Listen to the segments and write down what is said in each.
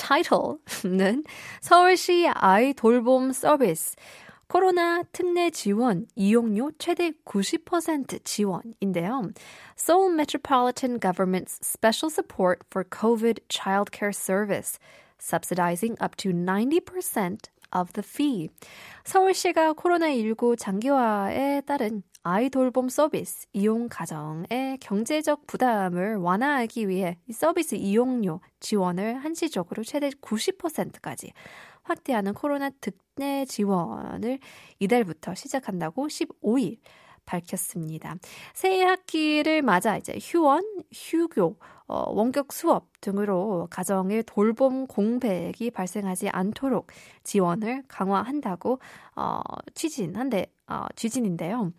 title는 서울시 아이 돌봄 서비스 코로나 특례 지원 이용료 최대 90% 지원인데요. Seoul Metropolitan Government's special support for COVID childcare service, subsidizing up to 90% of the fee. 서울시가 코로나19 장기화에 따른 아이 돌봄 서비스 이용 가정의 경제적 부담을 완화하기 위해 이 서비스 이용료 지원을 한시적으로 최대 90%까지 확대하는 코로나 특례 지원을 이달부터 시작한다고 15일 밝혔습니다. 새 학기를 맞아 이제 휴원, 휴교, 어, 원격 수업 등으로 가정의 돌봄 공백이 발생하지 않도록 지원을 강화한다고 어, 취진한데 어, 취진인데요.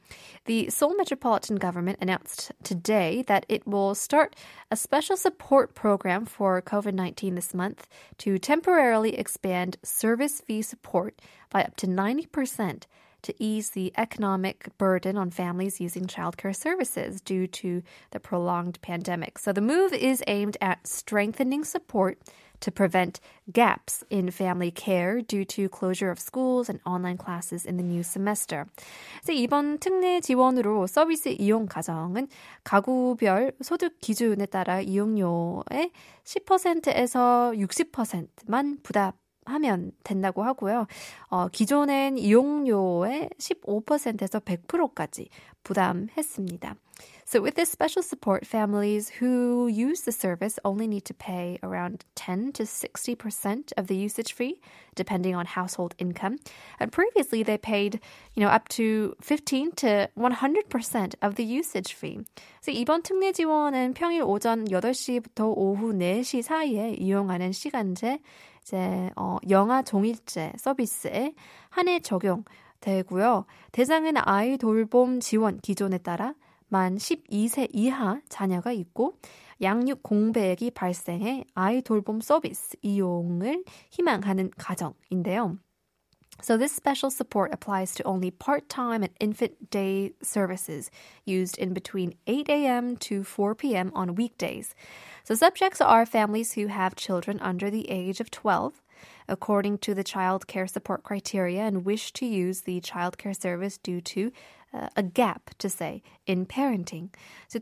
The Seoul Metropolitan Government announced today that it will start a special support program for COVID-19 this month to temporarily expand service fee support by up to 90% to ease the economic burden on families using childcare services due to the prolonged pandemic. So the move is aimed at strengthening support to prevent gaps in family care due to closure of schools and online classes in the new semester. 그래서 이번 특례 지원으로 서비스 이용 가정은 가구별 소득 기준에 따라 이용료의 10%에서 60%만 부담 하면 된다고 하고요. 어, 기존엔 이용료의 15%에서 100%까지 부담했습니다. So with this special support, families who use the service only need to pay around 10 to 60% of the usage fee, depending on household income. And previously, they paid, you know, up to 15 to 100% of the usage fee. 그래서 이번 특례 지원은 평일 오전 8시부터 오후 4시 사이에 이용하는 시간제 이제 어, 영아 종일제 서비스에 한해 적용되고요. 대상은 아이 돌봄 지원 기존에 따라 만 12세 이하 자녀가 있고 양육 공백이 발생해 아이 돌봄 서비스 이용을 희망하는 가정인데요. So this special support applies to only part-time and infant day services used in between 8 a.m. to 4 p.m. on weekdays. So subjects are families who have children under the age of 12 according to the child care support criteria and wish to use the child care service due to uh, a gap to say in parenting.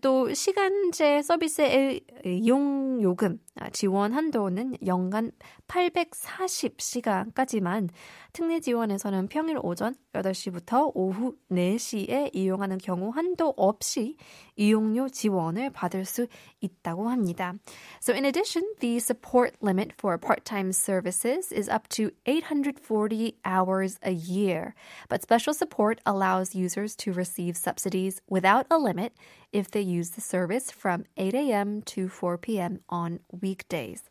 또 시간제 서비스의 이용 요금 지원 한도는 연간 840시간까지만 특례 지원에서는 평일 오전 8시부터 오후 4시에 이용하는 경우 한도 없이 이용료 지원을 받을 수 있다고 합니다. So in addition, the support limit for part-time services is up to 840 hours a year, but special support allows users to receive subsidies without a limit if they use the service from 8 a.m. to 4 p.m. on weekdays.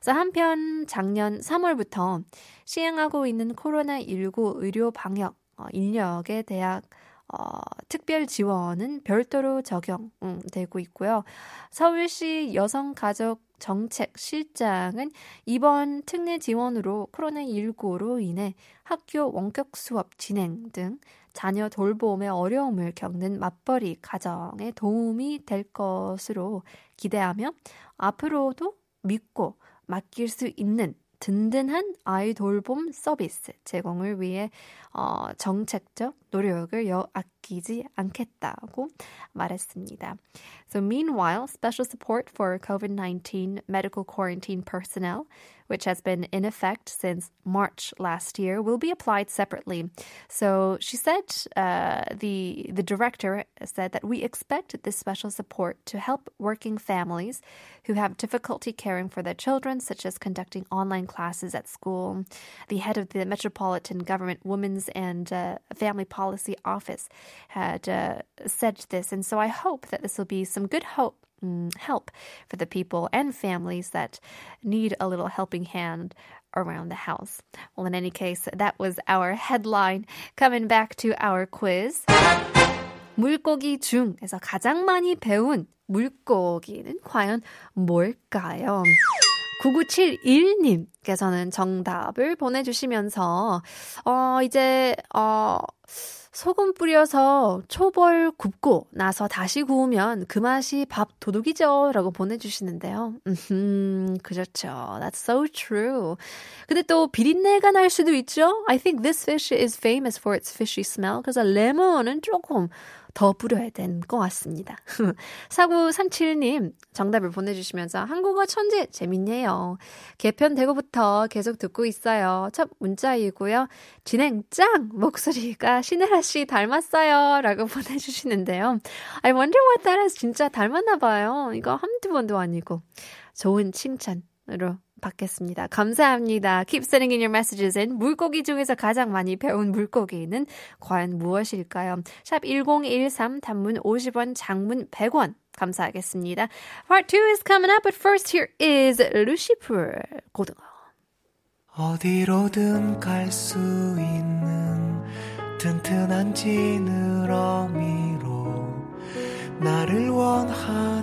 그래서 한편 작년 3월부터 시행하고 있는 코로나19 의료 방역 어, 인력에 대한 어, 특별 지원은 별도로 적용되고 있고요. 서울시 여성가족 정책 실장은 이번 특례 지원으로 코로나19로 인해 학교 원격 수업 진행 등 자녀 돌봄에 어려움을 겪는 맞벌이 가정에 도움이 될 것으로 기대하며 앞으로도 믿고 맡길 수 있는 든든한 아이 돌봄 서비스 제공을 위해 어, 정책적 노력을 여, 아끼지 않겠다고 말했습니다. So meanwhile, special support for COVID-19 medical quarantine personnel which has been in effect since March last year, will be applied separately. So she said, uh, the the director said that we expect this special support to help working families who have difficulty caring for their children, such as conducting online classes at school. The head of the Metropolitan Government Women's and uh, Family Policy Office had uh, said this, and so I hope that this will be some good hope help for the people and families that need a little helping hand around the house. Well, in any case, that was our headline. Coming back to our quiz. 물고기 중에서 가장 많이 배운 물고기는 과연 뭘까요? 9971님께서는 정답을 보내주시면서, 어, 이제, 어, 소금 뿌려서 초벌 굽고 나서 다시 구우면 그 맛이 밥 도둑이죠. 라고 보내주시는데요. 음, 그렇죠. That's so true. 근데 또 비린내가 날 수도 있죠. I think this fish is famous for its fishy smell. 그래서 레몬은 조금 더 뿌려야 되는 것 같습니다. 4937님 정답을 보내주시면서 한국어 천재 재밌네요. 개편되고부터 계속 듣고 있어요. 첫 문자이고요. 진행 짱! 목소리가 신혜라 씨 닮았어요. 라고 보내주시는데요. I wonder what that is. 진짜 닮았나 봐요. 이거 한두 번도 아니고. 좋은 칭찬 으로 받겠습니다. 감사합니다. Keep sending in your messages in. 물고기 중에서 가장 많이 배운 물고기는 과연 무엇일까요? 샵 1013 단문 50원, 장문 100원. 감사하겠습니다. Part 2 is coming up, but first here is Lucifer 고등어. 어디로든 갈 수 있는 튼튼한 지느러미로 나를 원하